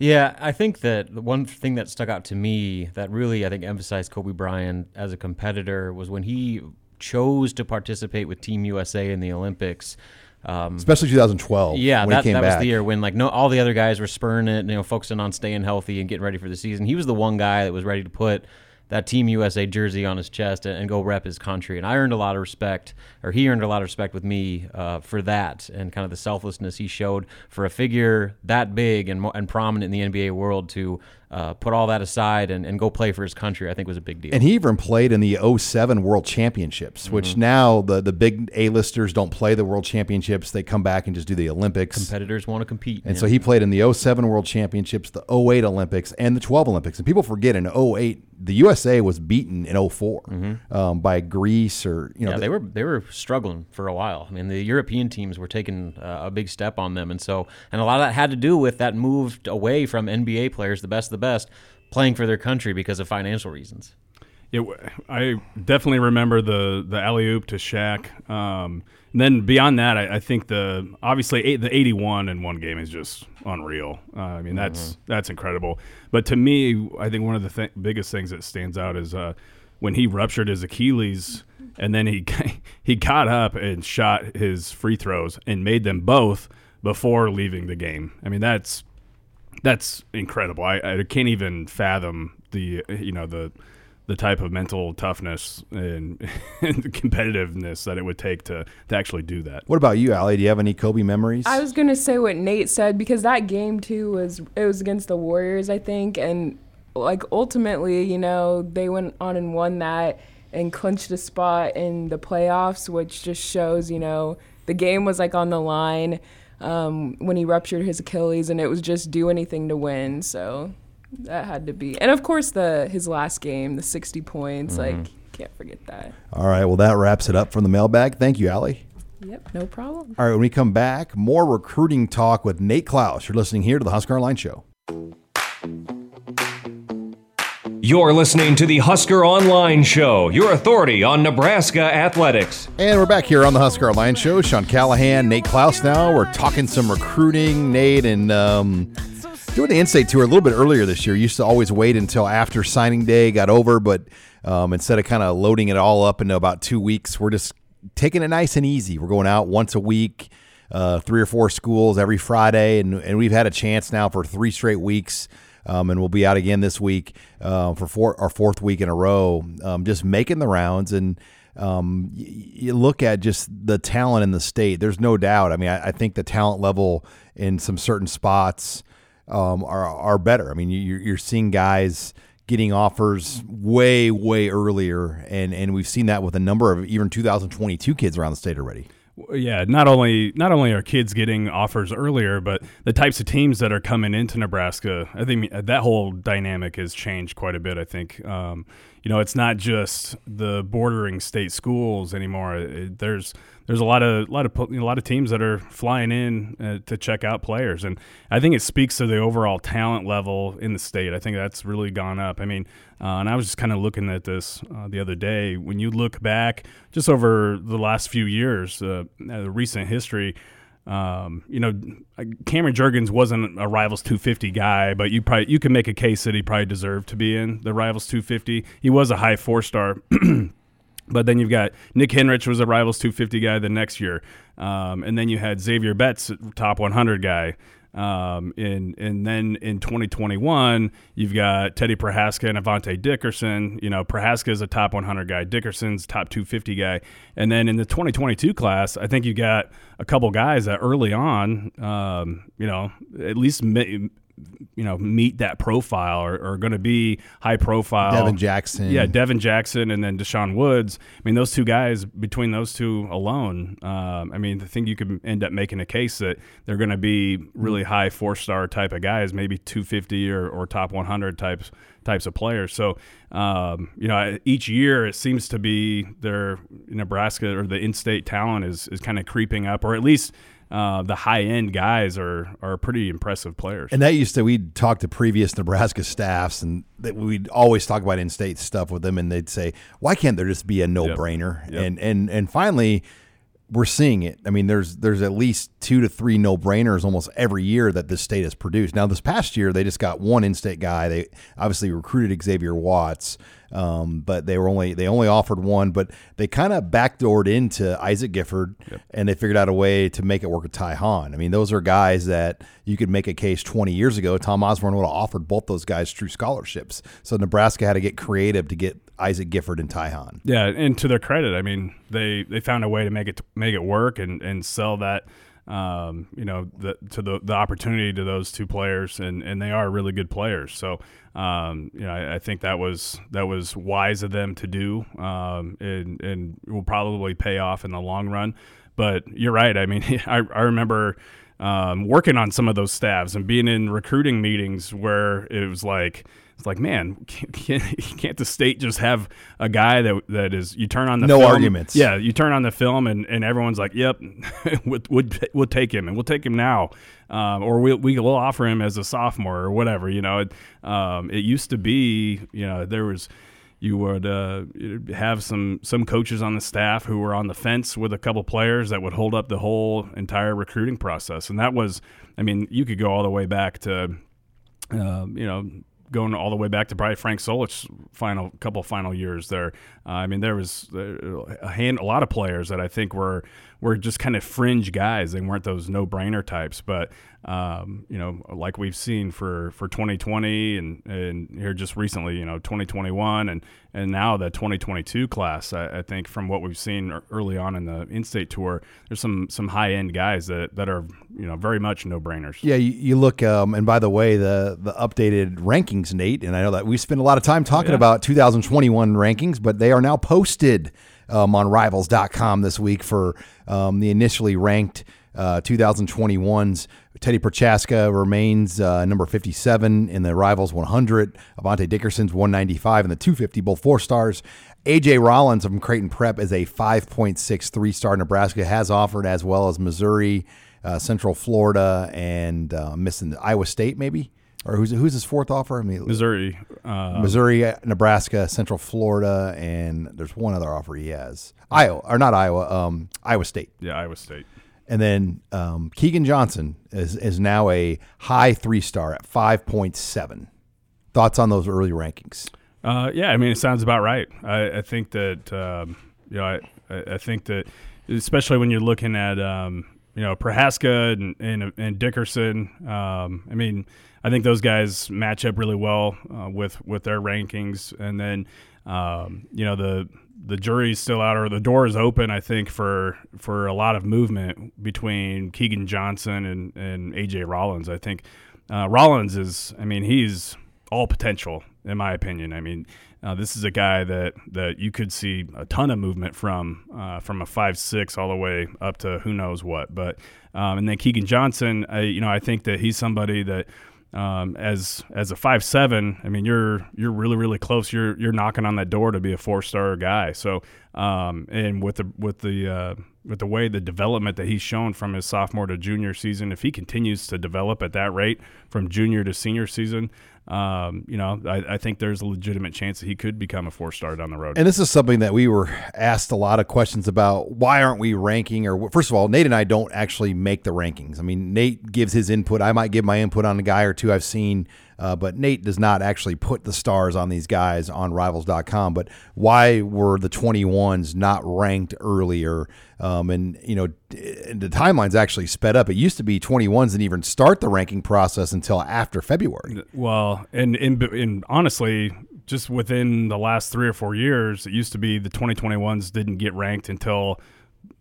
Yeah, I think that the one thing that stuck out to me that really I think emphasized Kobe Bryant as a competitor was when he chose to participate with Team USA in the Olympics. Um, Especially 2012. Yeah, that, that was the year when like no all the other guys were spurring it, you know, focusing on staying healthy and getting ready for the season. He was the one guy that was ready to put that Team USA jersey on his chest and, and, go rep his country. And I earned a lot of respect, or he earned a lot of respect with me uh, for that and kind of the selflessness he showed for a figure that big and, and prominent in the NBA world to uh, put all that aside and, and go play for his country, I think was a big deal. And he even played in the 07 World Championships, mm-hmm. which now the, the big A-listers don't play the World Championships. They come back and just do the Olympics. Competitors want to compete. And yeah. so he played in the 07 World Championships, the 08 Olympics, and the 12 Olympics. And people forget in 08, the USA was beaten in 4 mm-hmm. um, by Greece or, you know. Yeah, they were, they were struggling for a while. I mean, the European teams were taking uh, a big step on them. And so, and a lot of that had to do with that move away from NBA players, the best of the best playing for their country because of financial reasons. Yeah, I definitely remember the the alley oop to Shaq. Um, and then beyond that, I, I, think the obviously eight, the eighty one in one game is just unreal. Uh, I mean, that's mm-hmm. that's incredible. But to me, I think one of the th- biggest things that stands out is uh, when he ruptured his Achilles, and then he he got up and shot his free throws and made them both before leaving the game. I mean, that's that's incredible. I, I can't even fathom the you know the the type of mental toughness and, and competitiveness that it would take to, to actually do that. What about you, Ali? Do you have any Kobe memories? I was gonna say what Nate said because that game too was it was against the Warriors, I think, and like ultimately, you know, they went on and won that and clinched a spot in the playoffs, which just shows, you know, the game was like on the line um, when he ruptured his Achilles, and it was just do anything to win. So that had to be, and of course the his last game, the 60 points, mm-hmm. like can't forget that. All right, well that wraps it up from the mailbag. Thank you, Allie. Yep, no problem. All right, when we come back, more recruiting talk with Nate Clouse. You're listening here to the Husker Online Show. You're listening to the Husker Online Show, your authority on Nebraska athletics. And we're back here on the Husker Online Show. Sean Callahan, Nate Clouse now. We're talking some recruiting. Nate and um, doing the in-state tour a little bit earlier this year. Used to always wait until after signing day got over, but um, instead of kind of loading it all up into about two weeks, we're just taking it nice and easy. We're going out once a week, uh, three or four schools every Friday, and, and we've had a chance now for three straight weeks – um, and we'll be out again this week uh, for four, our fourth week in a row, um, just making the rounds. And um, you look at just the talent in the state. There's no doubt. I mean, I, I think the talent level in some certain spots um, are are better. I mean, you're, you're seeing guys getting offers way way earlier, and and we've seen that with a number of even 2022 kids around the state already yeah, not only not only are kids getting offers earlier, but the types of teams that are coming into Nebraska. I think that whole dynamic has changed quite a bit. I think um, you know it's not just the bordering state schools anymore. It, there's there's a lot of lot of a lot of teams that are flying in uh, to check out players, and I think it speaks to the overall talent level in the state. I think that's really gone up. I mean, uh, and I was just kind of looking at this uh, the other day. When you look back just over the last few years, uh, recent history. Um, you know, Cameron Jurgens wasn't a Rivals 250 guy, but you probably you can make a case that he probably deserved to be in the Rivals 250. He was a high four star. But then you've got Nick Henrich was a Rivals 250 guy the next year, um, and then you had Xavier Betts, top 100 guy. Um, and and then in 2021, you've got Teddy Prochazka and Avante Dickerson. You know, Prochazka is a top 100 guy, Dickerson's top 250 guy. And then in the 2022 class, I think you got a couple guys that early on, um, you know, at least you know meet that profile or are going to be high profile. Devin Jackson, yeah, Devin Jackson, and then Deshaun Woods. I mean, those two guys between those two alone, um, I mean, I think you could end up making a case that they're going to be really high four star type of guys, maybe 250 or, or top 100 types types of players. So, um, you know, each year it seems to be their Nebraska or the in-state talent is is kind of creeping up, or at least uh, the high end guys are are pretty impressive players. And that used to we'd talk to previous Nebraska staffs, and that we'd always talk about in state stuff with them, and they'd say, "Why can't there just be a no brainer?" Yep. Yep. And and and finally. We're seeing it. I mean, there's there's at least two to three no brainers almost every year that this state has produced. Now, this past year they just got one in-state guy. They obviously recruited Xavier Watts, um, but they were only they only offered one. But they kind of backdoored into Isaac Gifford, yep. and they figured out a way to make it work with Ty Hahn. I mean, those are guys that you could make a case 20 years ago. Tom Osborne would have offered both those guys true scholarships. So Nebraska had to get creative to get Isaac Gifford and Ty Hahn. Yeah, and to their credit, I mean, they they found a way to make it make it work and and sell that um, you know, the, to the, the opportunity to those two players, and, and they are really good players. So, um, you know, I, I, think that was that was wise of them to do, um, and and will probably pay off in the long run. But you're right. I mean, I, I remember um, working on some of those staffs and being in recruiting meetings where it was like it's like, man, can't, can't, the state just have a guy that that is you turn on the no film, arguments? Yeah, you turn on the film and, and everyone's like, yep, we'll, we'll, we'll take him and we'll take him now, um, or we'll we will offer him as a sophomore or whatever. You know, it, um, it used to be, you know, there was you would uh, have some some coaches on the staff who were on the fence with a couple players that would hold up the whole entire recruiting process, and that was, I mean, you could go all the way back to, uh, you know, going all the way back to probably Frank Solich's final couple final years there. Uh, I mean, there was a hand, a lot of players that I think were were just kind of fringe guys. They weren't those no brainer types, but um, you know, like we've seen for, for 2020 and, and here just recently, you know, 2021 and, and now the 2022 class, I, I think from what we've seen early on in the in-state tour, there's some, some high end guys that, that are, you know, very much no brainers. Yeah. You, you look, um, and by the way, the, the updated rankings, Nate, and I know that we spend a lot of time talking yeah. about 2021 rankings, but they are now posted um, on rivals.com this week for um, the initially ranked uh, 2021's Teddy Prochazka remains uh, number 57 in the Rivals 100. Avante Dickerson's 195 in the 250, both four stars. AJ Rollins from Creighton Prep is a 5.63 star. Nebraska has offered as well as Missouri, uh, Central Florida, and uh, missing Iowa State maybe. Or who's who's his fourth offer? I mean, Missouri, uh, Missouri, Nebraska, Central Florida, and there's one other offer he has. Iowa or not Iowa, um, Iowa State. Yeah, Iowa State. And then um, Keegan Johnson is, is now a high three star at 5.7. Thoughts on those early rankings? Uh, yeah, I mean, it sounds about right. I, I think that, um, you know, I, I think that, especially when you're looking at, um, you know, Prochazka and, and, and Dickerson, um, I mean, I think those guys match up really well uh, with, with their rankings. And then, um, you know, the, the jury's still out or the door is open. I think for for a lot of movement between Keegan Johnson and and AJ Rollins. I think uh, Rollins is. I mean, he's all potential in my opinion. I mean, uh, this is a guy that that you could see a ton of movement from uh, from a five six all the way up to who knows what. But um, and then Keegan Johnson, I, you know, I think that he's somebody that um, as as a five seven, I mean you're you're really really close. You're you're knocking on that door to be a four star guy. So um, and with the with the uh, with the way the development that he's shown from his sophomore to junior season, if he continues to develop at that rate from junior to senior season, um, you know, I, I, think there's a legitimate chance that he could become a four star down the road. And this is something that we were asked a lot of questions about. Why aren't we ranking? Or first of all, Nate and I don't actually make the rankings. I mean, Nate gives his input. I might give my input on a guy or two I've seen uh, but Nate does not actually put the stars on these guys on rivals.com. But why were the 21s not ranked earlier? Um, and, you know, the timeline's actually sped up. It used to be 21s didn't even start the ranking process until after February. Well, and, and, and honestly, just within the last three or four years, it used to be the 2021s didn't get ranked until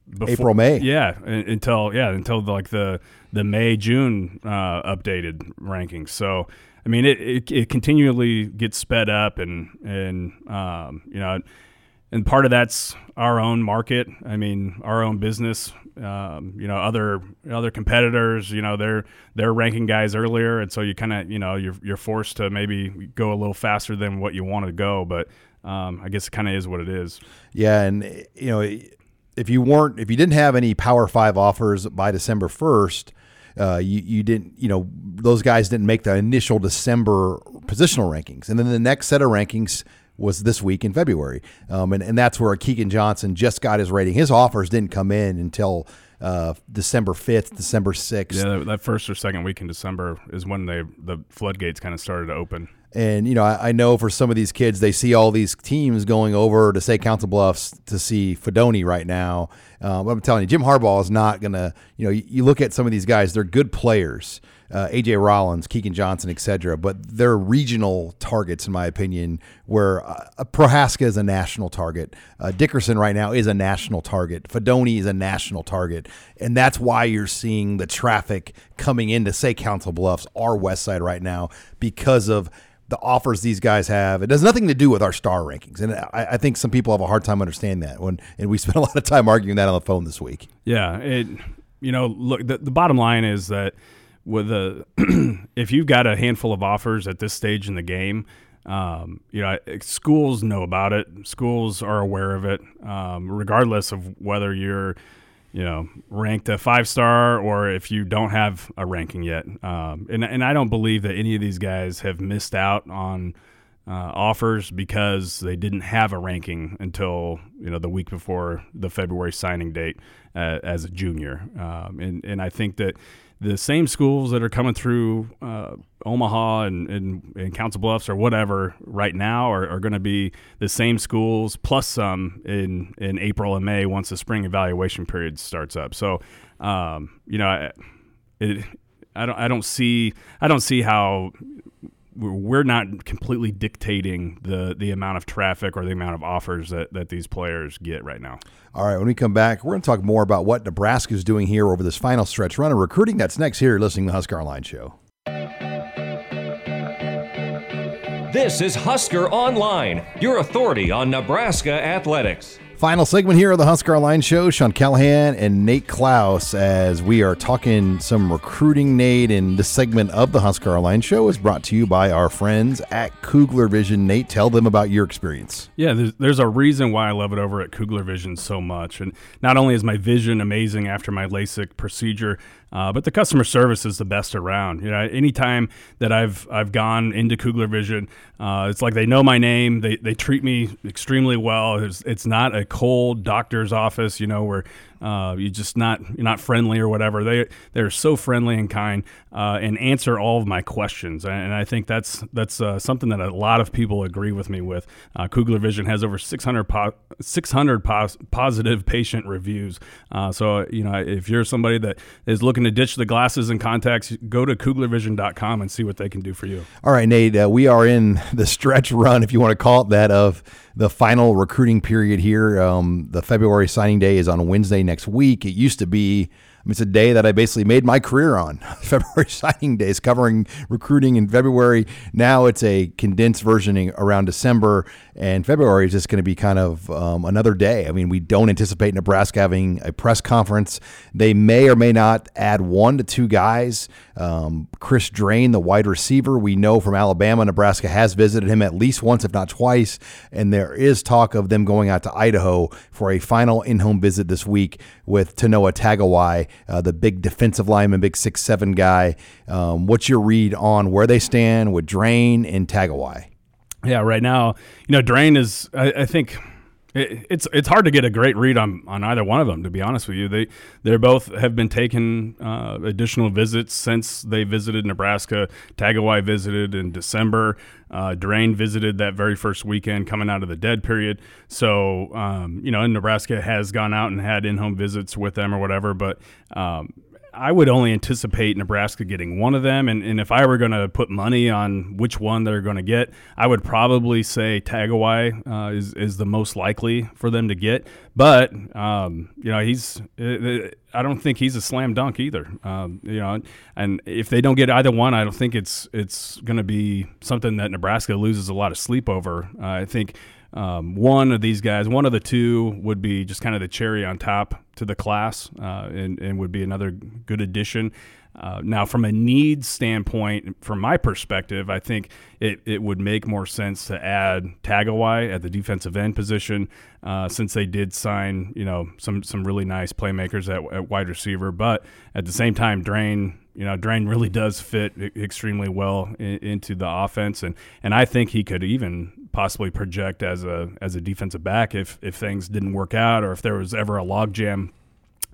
before, April May. Yeah, until yeah until like the the May June uh, updated rankings. So I mean, it, it, it continually gets sped up, and and um, you know, and part of that's our own market. I mean, our own business. Um, you know, other other competitors. You know, they're they're ranking guys earlier, and so you kind of you know you're you're forced to maybe go a little faster than what you want to go. But um, I guess it kind of is what it is. Yeah, and you know, if you weren't if you didn't have any Power Five offers by December first uh, you, you didn't, you know, those guys didn't make the initial December positional rankings. And then the next set of rankings was this week in February, um, and and that's where Keegan Johnson just got his rating. His offers didn't come in until uh, December 5th, December 6th. Yeah, that, that first or second week in December is when they the floodgates kind of started to open. And you know, I, I, know for some of these kids, they see all these teams going over to say Council Bluffs to see Fidone right now. Um, I'm telling you, Jim Harbaugh is not gonna. You know, you, you, look at some of these guys; they're good players. Uh, AJ Rollins, Keegan Johnson, etc. But they're regional targets, in my opinion. Where uh, Prochazka is a national target, uh, Dickerson right now is a national target, Fidone is a national target, and that's why you're seeing the traffic coming into say Council Bluffs, our West Side right now, because of the offers these guys have. It has nothing to do with our star rankings, and I, I, think some people have a hard time understanding that. When and we spent a lot of time arguing that on the phone this week. Yeah, it. You know, look. The, the bottom line is that with a if you've got a handful of offers at this stage in the game. Um, you know, schools know about it. Schools are aware of it, um, regardless of whether you're you know, ranked a five star or if you don't have a ranking yet. Um, and, and I don't believe that any of these guys have missed out on uh, offers because they didn't have a ranking until, you know, the week before the February signing date uh, as a junior. Um, and, and I think that the same schools that are coming through uh, Omaha and, and, and, Council Bluffs or whatever right now are, are going to be the same schools plus some in, in April and May once the spring evaluation period starts up. So, um, you know, it, I don't I don't see I don't see how we're not completely dictating the the amount of traffic or the amount of offers that, that these players get right now. All right, when we come back, we're going to talk more about what Nebraska is doing here over this final stretch run of recruiting. That's next here, listening to the Husker Online Show. This is Husker Online, your authority on Nebraska athletics. Final segment here of the Husker Online Show. Sean Callahan and Nate Clouse, as we are talking some recruiting, Nate. And this segment of the Husker Online Show is brought to you by our friends at Kugler Vision. Nate, tell them about your experience. Yeah, there's, there's a reason why I love it over at Kugler Vision so much. And not only is my vision amazing after my LASIK procedure, uh, but the customer service is the best around. You know, anytime that I've I've gone into Kugler Vision, uh, it's like they know my name. They, they treat me extremely well. It's, it's not a cold doctor's office, you know, where uh, you're just not you're not friendly or whatever. They they're so friendly and kind uh, and answer all of my questions. And I think that's that's uh, something that a lot of people agree with me with. Uh, Kugler Vision has over 600 po- 600 pos- positive patient reviews. Uh, so you know if you're somebody that is looking to ditch the glasses and contacts, go to KuglerVision.com and see what they can do for you. All right, Nate. Uh, we are in the stretch run, if you want to call it that, of the final recruiting period here. Um, the February signing day is on Wednesday next week. It used to be I mean, it's a day that I basically made my career on. February signing days, covering recruiting in February. Now it's a condensed versioning around December, and February is just going to be kind of um, another day. I mean, we don't anticipate Nebraska having a press conference. They may or may not add one to two guys. Um, Chris Drain, the wide receiver, we know from Alabama, Nebraska has visited him at least once, if not twice, and there is talk of them going out to Idaho for a final in-home visit this week with Tanoa Togiai uh, the big defensive lineman, big six seven guy. Um, what's your read on where they stand with Drain and Togiai? Yeah, right now, you know, Drain is. I, I think it, it's it's hard to get a great read on, on either one of them. To be honest with you, they they both have been taking uh, additional visits since they visited Nebraska. Togiai visited in December. Uh, Drain visited that very first weekend coming out of the dead period. So um, you know, Nebraska has gone out and had in home visits with them or whatever, but. Um, I would only anticipate Nebraska getting one of them. And, and if I were going to put money on which one they're going to get, I would probably say Togiai uh, is, is the most likely for them to get. But, um, you know, he's, uh, uh, I don't think he's a slam dunk either. Um, you know, and if they don't get either one, I don't think it's, it's going to be something that Nebraska loses a lot of sleep over. Uh, I think um, one of these guys, one of the two, would be just kind of the cherry on top to the class, uh, and, and would be another good addition. Uh, now, from a needs standpoint, from my perspective, I think it, it would make more sense to add Togiai at the defensive end position, uh, since they did sign, you know, some some really nice playmakers at, at wide receiver. But at the same time, Drain you know, Drain really does fit extremely well in, into the offense, and and I think he could even possibly project as a as a defensive back if if things didn't work out or if there was ever a logjam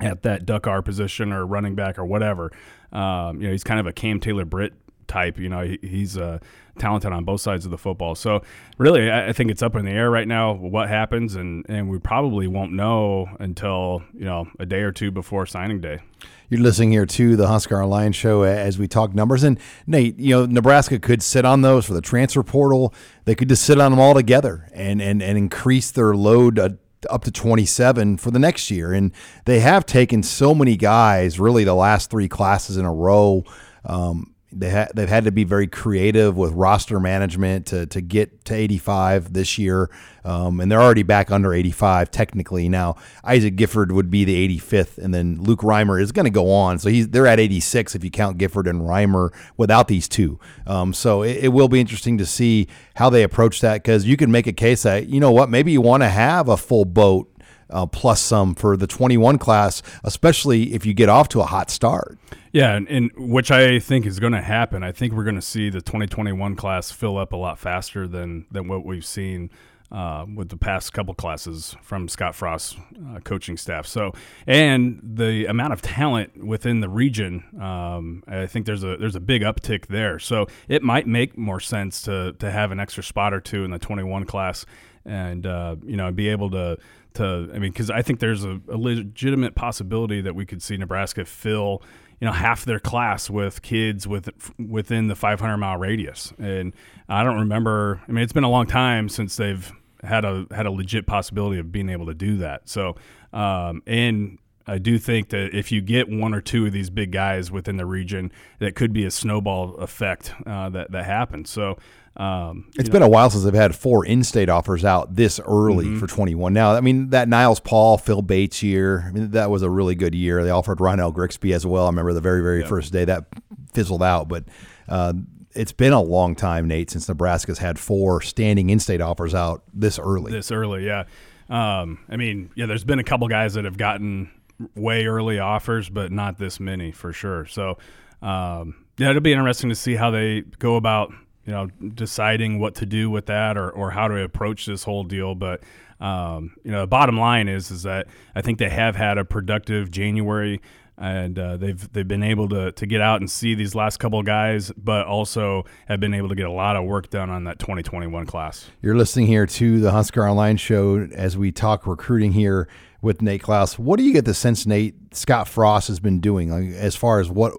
at that duck R position or running back or whatever. Um, you know, he's kind of a Cam Taylor Britt type. You know, he, he's uh, talented on both sides of the football. So really, I, I, think it's up in the air right now what happens, and and we probably won't know until you know a day or two before signing day. You're listening here to the Husker Online show as we talk numbers. And Nate, you know, Nebraska could sit on those for the transfer portal. They could just sit on them all together and and, and increase their load uh, up to 27 for the next year. And they have taken so many guys, really the last three classes in a row. Um, they ha- they've had to be very creative with roster management to, to get to 85 this year. Um, and they're already back under 85 technically. Now, Isaac Gifford would be the 85th, and then Luke Reimer is going to go on. So he's they're at 86 if you count Gifford and Reimer without these two. Um, so it, it, will be interesting to see how they approach that because you can make a case that, you know what, maybe you want to have a full boat uh, plus some for the 21 class, especially if you get off to a hot start. Yeah, and, and which I think is going to happen. I think we're going to see the 2021 class fill up a lot faster than than what we've seen uh, with the past couple classes from Scott Frost's uh, coaching staff. So, and the amount of talent within the region, um, I think there's a there's a big uptick there. So it might make more sense to to have an extra spot or two in the 21 class, and uh, you know be able to to I mean because I think there's a, a legitimate possibility that we could see Nebraska fill you know half their class with kids with within the 500 mile radius and i don't remember i mean it's been a long time since they've had a had a legit possibility of being able to do that so um, and I do think that if you get one or two of these big guys within the region, that could be a snowball effect uh, that that happens. So um, it's been a while since they've had four in-state offers out this early mm-hmm. for 21. Now, I mean that Niles Paul, Phil Bates year. I mean that was a really good year. They offered Ronnell Grigsby as well. I remember the very very first day that fizzled out, but. Uh, it's been a long time, Nate, since Nebraska's had four standing in-state offers out this early. This early, yeah. Um, I mean, yeah, there's been a couple guys that have gotten way early offers, but not this many for sure. So, um, yeah, it'll be interesting to see how they go about you know, deciding what to do with that or, or how to approach this whole deal. But um, you know, the bottom line is is that I think they have had a productive January, and uh, they've they've been able to to get out and see these last couple of guys, but also have been able to get a lot of work done on that 2021 class. You're listening here to the Husker Online Show as we talk recruiting here with Nate Clouse. What do you get the sense Nate Scott Frost has been doing like, as far as what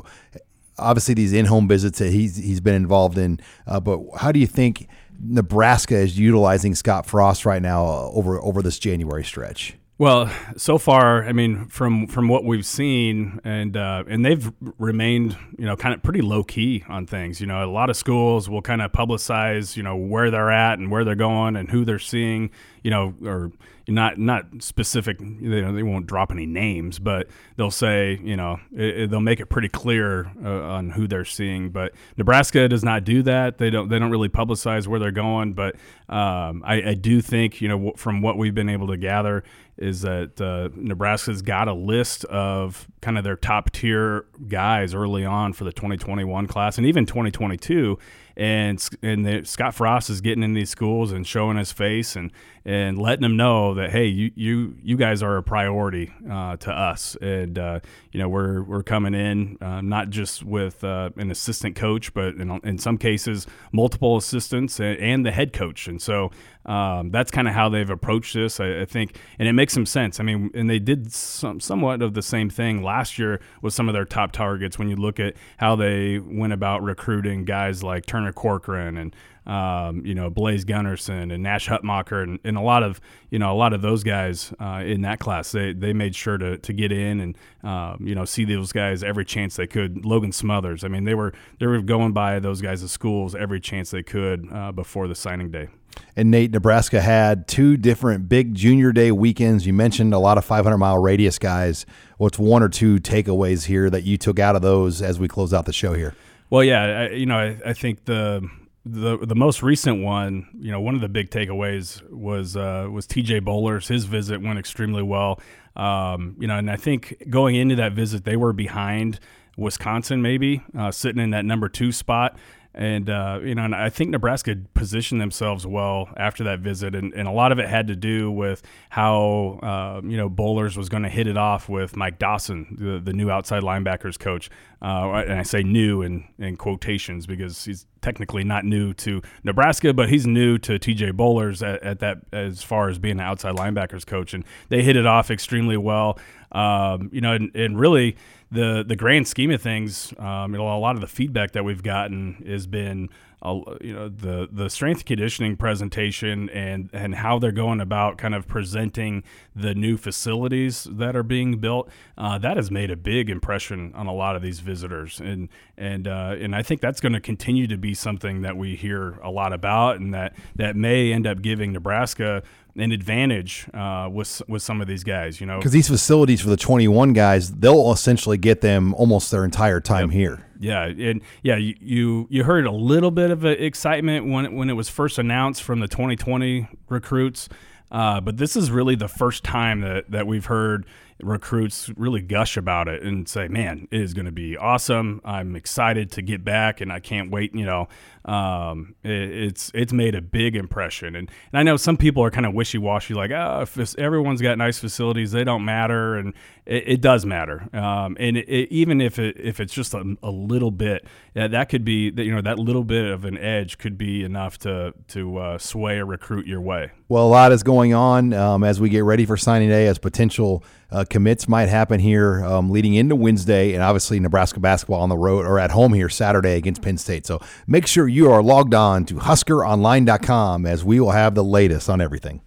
obviously these in-home visits that he's he's been involved in. Uh, but how do you think Nebraska is utilizing Scott Frost right now uh, over over this January stretch? Well, so far, I mean, from from what we've seen, and uh, and they've remained, you know, kind of pretty low key on things. You know, a lot of schools will kind of publicize, you know, where they're at and where they're going and who they're seeing, you know, or not not specific. You know, they won't drop any names, but they'll say, you know, it, it, they'll make it pretty clear uh, on who they're seeing. But Nebraska does not do that. They don't they don't really publicize where they're going. But um, I, I do think, you know, from what we've been able to gather, is that uh, Nebraska's got a list of kind of their top tier guys early on for the 2021 class and even 2022 and and Scott Frost is getting in these schools and showing his face and and letting them know that hey you you you guys are a priority uh, to us. And uh, you know we're we're coming in uh, not just with uh, an assistant coach but in, in some cases multiple assistants and, and the head coach. And so um, that's kind of how they've approached this I, I, think and it makes some sense. I mean and they did some somewhat of the same thing last year with some of their top targets when you look at how they went about recruiting guys like Turner Corcoran and um, you know Blaise Gunnerson and Nash Hutmacher and, and, a lot of you know a lot of those guys uh, in that class they, they made sure to, to get in and um, you know see those guys every chance they could Logan Smothers I mean they were they were going by those guys' at schools every chance they could uh, before the signing day. And Nate, Nebraska had two different big junior day weekends. You mentioned a lot of 500 mile radius guys. What's one or two takeaways here that you took out of those as we close out the show here? Well, yeah, I, you know, I, I, think the the the most recent one, you know, one of the big takeaways was uh, was T.J. Bollers. His visit went extremely well. Um, you know, and I think going into that visit, they were behind Wisconsin, maybe uh, sitting in that number two spot. And uh, you know, and I think Nebraska positioned themselves well after that visit, and, and a lot of it had to do with how uh, you know Bollers was going to hit it off with Mike Dawson, the, the new outside linebackers coach, uh, and I say new in in quotations because he's technically not new to Nebraska, but he's new to TJ Bollers at, at that as far as being an outside linebackers coach, and they hit it off extremely well. Um, you know, and, and really the the grand scheme of things, um, you know, a lot of the feedback that we've gotten has been, uh, you know, the the strength conditioning presentation and and how they're going about kind of presenting the new facilities that are being built. Uh, that has made a big impression on a lot of these visitors, and and uh, and I think that's going to continue to be something that we hear a lot about, and that that may end up giving Nebraska an advantage uh, with with some of these guys. You know, because these facilities for the 21 guys, they'll essentially get them almost their entire time yep. here. Yeah, and yeah, you you heard a little bit of excitement when when it was first announced from the 2020 recruits, uh, but this is really the first time that that we've heard recruits really gush about it and say, "Man, it is going to be awesome. I'm excited to get back, and I can't wait." You know, um, it, it's it's made a big impression, and, and I know some people are kind of wishy washy, like, "Oh, if everyone's got nice facilities, they don't matter," and it, it does matter. Um, and it, even if it if it's just a, a little bit, that, that could be that you know that little bit of an edge could be enough to to uh, sway a recruit your way. Well, a lot is going on um, as we get ready for signing day, as potential uh, commits might happen here um, leading into Wednesday, and obviously Nebraska basketball on the road or at home here Saturday against Penn State. So make sure you are logged on to HuskerOnline.com as we will have the latest on everything.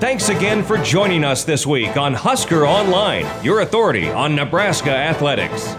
Thanks again for joining us this week on Husker Online, your authority on Nebraska athletics.